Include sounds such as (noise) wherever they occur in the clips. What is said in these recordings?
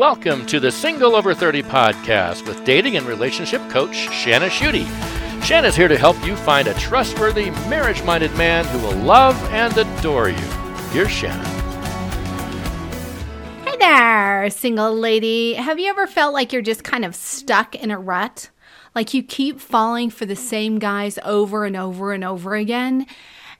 Welcome to the Single Over 30 podcast with dating and relationship coach Shanna Schutte. Shanna's here to help you find a trustworthy, marriage minded man who will love and adore you. Here's Shanna. Hey there, single lady. Have you ever felt like you're just kind of stuck in a rut? Like you keep falling for the same guys over and over and over again?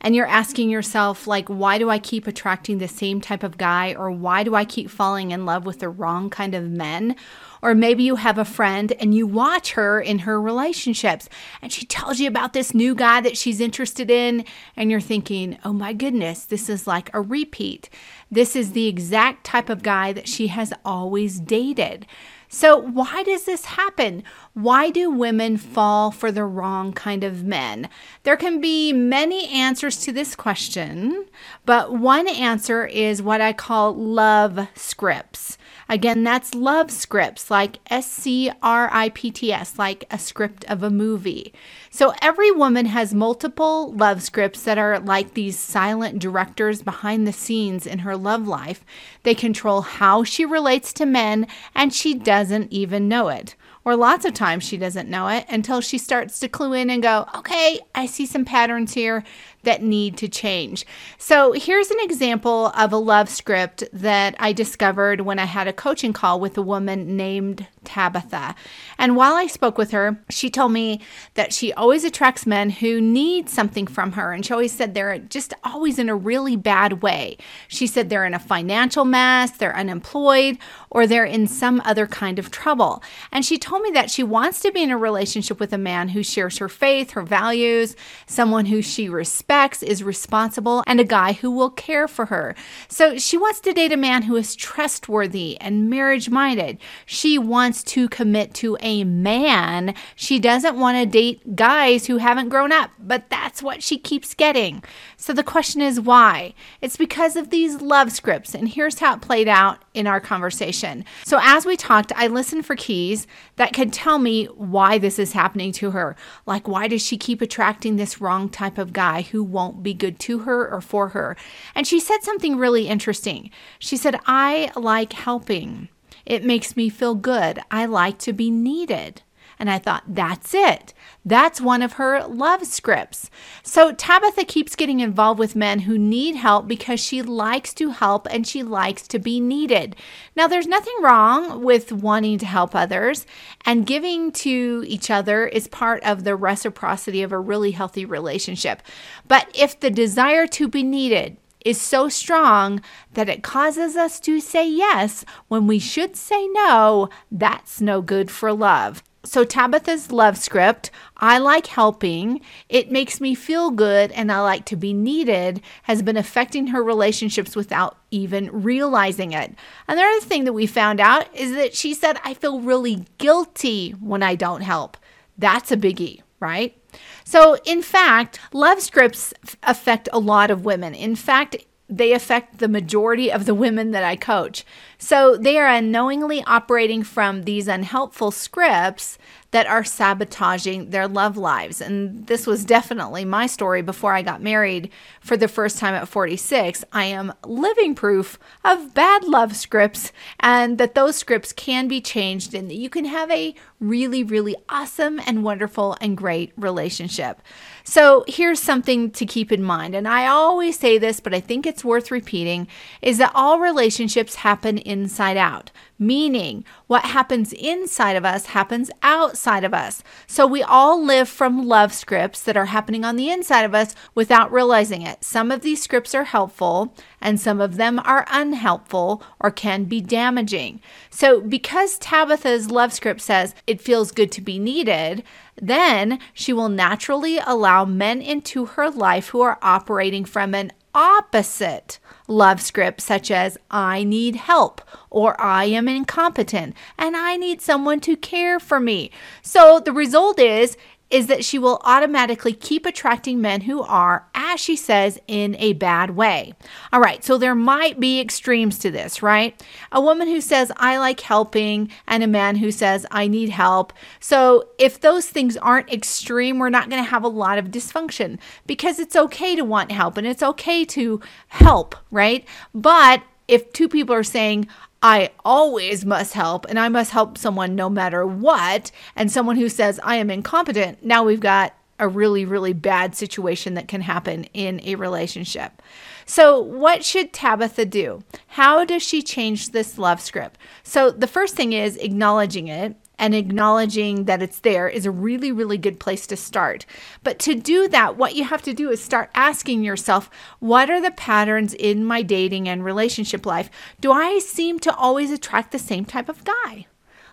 And you're asking yourself like why do i keep attracting the same type of guy or why do i keep falling in love with the wrong kind of men? Or maybe you have a friend and you watch her in her relationships and she tells you about this new guy that she's interested in and you're thinking oh my goodness this is like a repeat. This is the exact type of guy that she has always dated so, why does this happen? Why do women fall for the wrong kind of men? There can be many answers to this question, but one answer is what I call love scripts. Again, that's love scripts, like S C R I P T S, like a script of a movie. So every woman has multiple love scripts that are like these silent directors behind the scenes in her love life. They control how she relates to men, and she doesn't even know it. Or lots of times she doesn't know it until she starts to clue in and go, okay, I see some patterns here that need to change. So here's an example of a love script that I discovered when I had a coaching call with a woman named Tabitha. And while I spoke with her, she told me that she always attracts men who need something from her. And she always said they're just always in a really bad way. She said they're in a financial mess, they're unemployed, or they're in some other kind of trouble. And she told me that she wants to be in a relationship with a man who shares her faith, her values, someone who she respects, is responsible, and a guy who will care for her. So she wants to date a man who is trustworthy and marriage minded. She wants wants to commit to a man. She doesn't want to date guys who haven't grown up, but that's what she keeps getting. So the question is why? It's because of these love scripts. And here's how it played out in our conversation. So as we talked, I listened for keys that could tell me why this is happening to her. Like, why does she keep attracting this wrong type of guy who won't be good to her or for her? And she said something really interesting. She said, I like helping. It makes me feel good. I like to be needed. And I thought, that's it. That's one of her love scripts. So Tabitha keeps getting involved with men who need help because she likes to help and she likes to be needed. Now, there's nothing wrong with wanting to help others, and giving to each other is part of the reciprocity of a really healthy relationship. But if the desire to be needed, is so strong that it causes us to say yes when we should say no, that's no good for love. So, Tabitha's love script, I like helping, it makes me feel good, and I like to be needed, has been affecting her relationships without even realizing it. Another thing that we found out is that she said, I feel really guilty when I don't help. That's a biggie, right? So, in fact, love scripts affect a lot of women. In fact, they affect the majority of the women that I coach. So they are unknowingly operating from these unhelpful scripts that are sabotaging their love lives. And this was definitely my story before I got married for the first time at 46. I am living proof of bad love scripts and that those scripts can be changed and that you can have a really, really awesome and wonderful and great relationship. So here's something to keep in mind. And I always say this, but I think it's worth repeating is that all relationships happen inside out meaning what happens inside of us happens outside of us. So we all live from love scripts that are happening on the inside of us without realizing it. Some of these scripts are helpful and some of them are unhelpful or can be damaging. So because Tabitha's love script says it feels good to be needed, then she will naturally allow men into her life who are operating from an opposite love script, such as I need help or I am incompetent and I need someone to care for me. So the result is is that she will automatically keep attracting men who are, as she says, in a bad way. All right, so there might be extremes to this, right? A woman who says, I like helping, and a man who says, I need help. So if those things aren't extreme, we're not going to have a lot of dysfunction because it's okay to want help and it's okay to help, right? But if two people are saying, I always must help and I must help someone no matter what, and someone who says I am incompetent, now we've got a really, really bad situation that can happen in a relationship. So, what should Tabitha do? How does she change this love script? So, the first thing is acknowledging it and acknowledging that it's there is a really, really good place to start. But to do that, what you have to do is start asking yourself, what are the patterns in my dating and relationship life? Do I seem to always attract the same type of guy?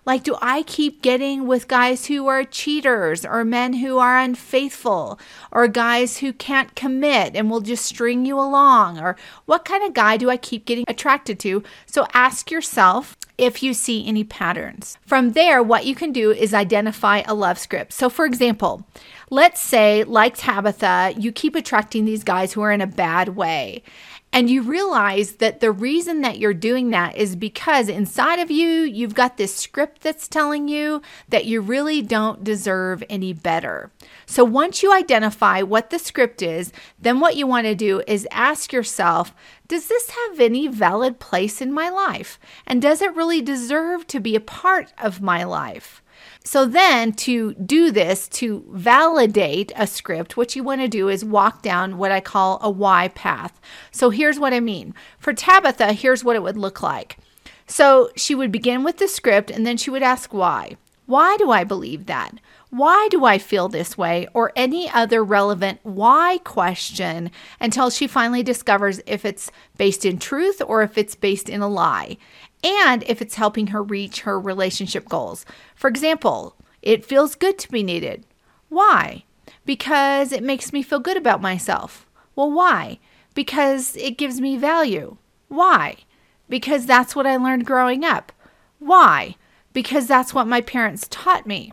Like, do I keep getting with guys who are cheaters or men who are unfaithful or guys who can't commit and will just string you along? Or what kind of guy do I keep getting attracted to? So ask yourself if you see any patterns. From there, what you can do is identify a love script. So, for example, let's say, like Tabitha, you keep attracting these guys who are in a bad way. And you realize that the reason that you're doing that is because inside of you, you've got this script that's telling you that you really don't deserve any better. So once you identify what the script is, then what you want to do is ask yourself, does this have any valid place in my life? And does it really deserve to be a part of my life? So then to do this, to validate a script, what you want to do is walk down what I call a why path. So here's what I mean. For Tabitha, here's what it would look like. So she would begin with the script and then she would ask why. Why do I believe that? Why do I feel this way? Or any other relevant why question until she finally discovers if it's based in truth or if it's based in a lie and if it's helping her reach her relationship goals. For example, it feels good to be needed. Why? Because it makes me feel good about myself. Well, why? Because it gives me value. Why? Because that's what I learned growing up. Why? Because that's what my parents taught me.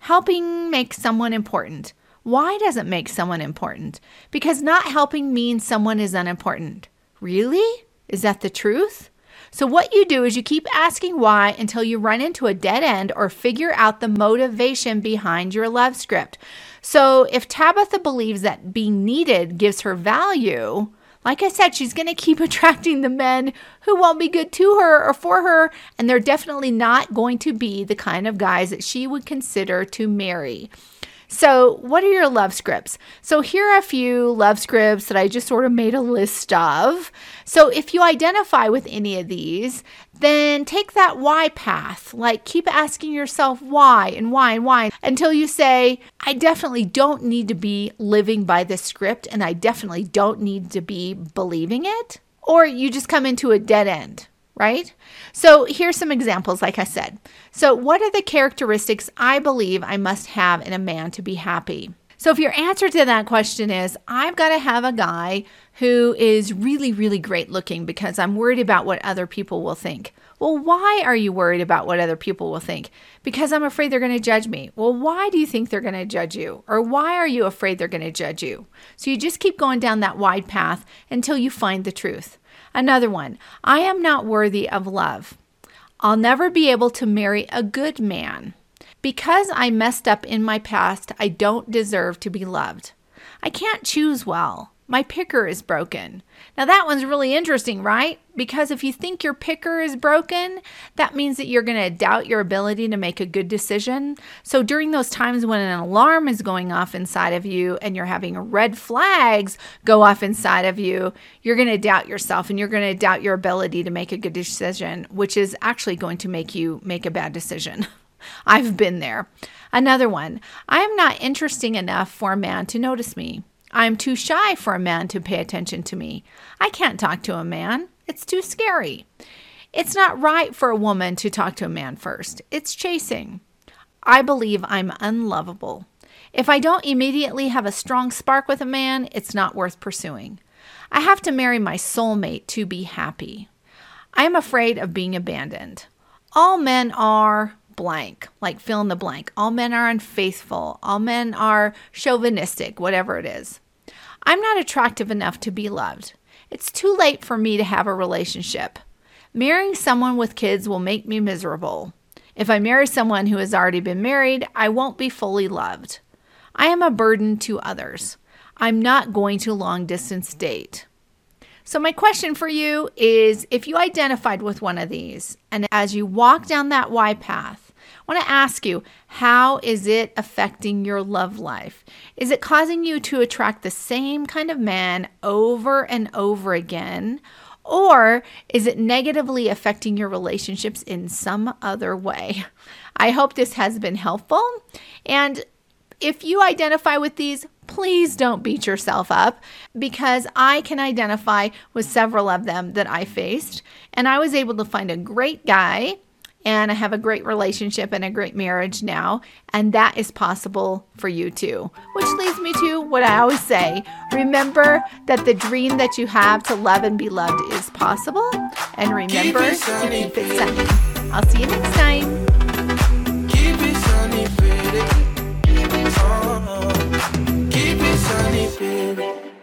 Helping makes someone important. Why does it make someone important? Because not helping means someone is unimportant. Really? Is that the truth? So, what you do is you keep asking why until you run into a dead end or figure out the motivation behind your love script. So, if Tabitha believes that being needed gives her value, like I said, she's going to keep (laughs) attracting the men who won't be good to her or for her, and they're definitely not going to be the kind of guys that she would consider to marry. So, what are your love scripts? So, here are a few love scripts that I just sort of made a list of. So, if you identify with any of these, then take that why path. Like, keep asking yourself why and why and why until you say, I definitely don't need to be living by this script and I definitely don't need to be believing it. Or you just come into a dead end right? So here's some examples, like I said. So, what are the characteristics I believe I must have in a man to be happy? So, if your answer to that question is, I've got to have a guy who is really, really great looking because I'm worried about what other people will think. Well, why are you worried about what other people will think? Because I'm afraid they're going to judge me. Well, why do you think they're going to judge you? Or why are you afraid they're going to judge you? So you just keep going down that wide path until you find the truth. Another one I am not worthy of love. I'll never be able to marry a good man. Because I messed up in my past, I don't deserve to be loved. I can't choose well. My picker is broken. Now, that one's really interesting, right? Because if you think your picker is broken, that means that you're going to doubt your ability to make a good decision. So, during those times when an alarm is going off inside of you and you're having red flags go off inside of you, you're going to doubt yourself and you're going to doubt your ability to make a good decision, which is actually going to make you make a bad decision. (laughs) I've been there. Another one I am not interesting enough for a man to notice me. I'm too shy for a man to pay attention to me. I can't talk to a man. It's too scary. It's not right for a woman to talk to a man first. It's chasing. I believe I'm unlovable. If I don't immediately have a strong spark with a man, it's not worth pursuing. I have to marry my soulmate to be happy. I am afraid of being abandoned. All men are blank, like fill in the blank. All men are unfaithful. All men are chauvinistic, whatever it is. I'm not attractive enough to be loved. It's too late for me to have a relationship. Marrying someone with kids will make me miserable. If I marry someone who has already been married, I won't be fully loved. I am a burden to others. I'm not going to long distance date. So, my question for you is if you identified with one of these, and as you walk down that why path, I want to ask you, how is it affecting your love life? Is it causing you to attract the same kind of man over and over again? Or is it negatively affecting your relationships in some other way? (laughs) I hope this has been helpful. And if you identify with these, please don't beat yourself up because I can identify with several of them that I faced. And I was able to find a great guy and I have a great relationship and a great marriage now. And that is possible for you too. Which leads me to what I always say remember that the dream that you have to love and be loved is possible. And remember to keep it sunny. I'll see you next time. Keep it sunny, oh, Keep it sunny,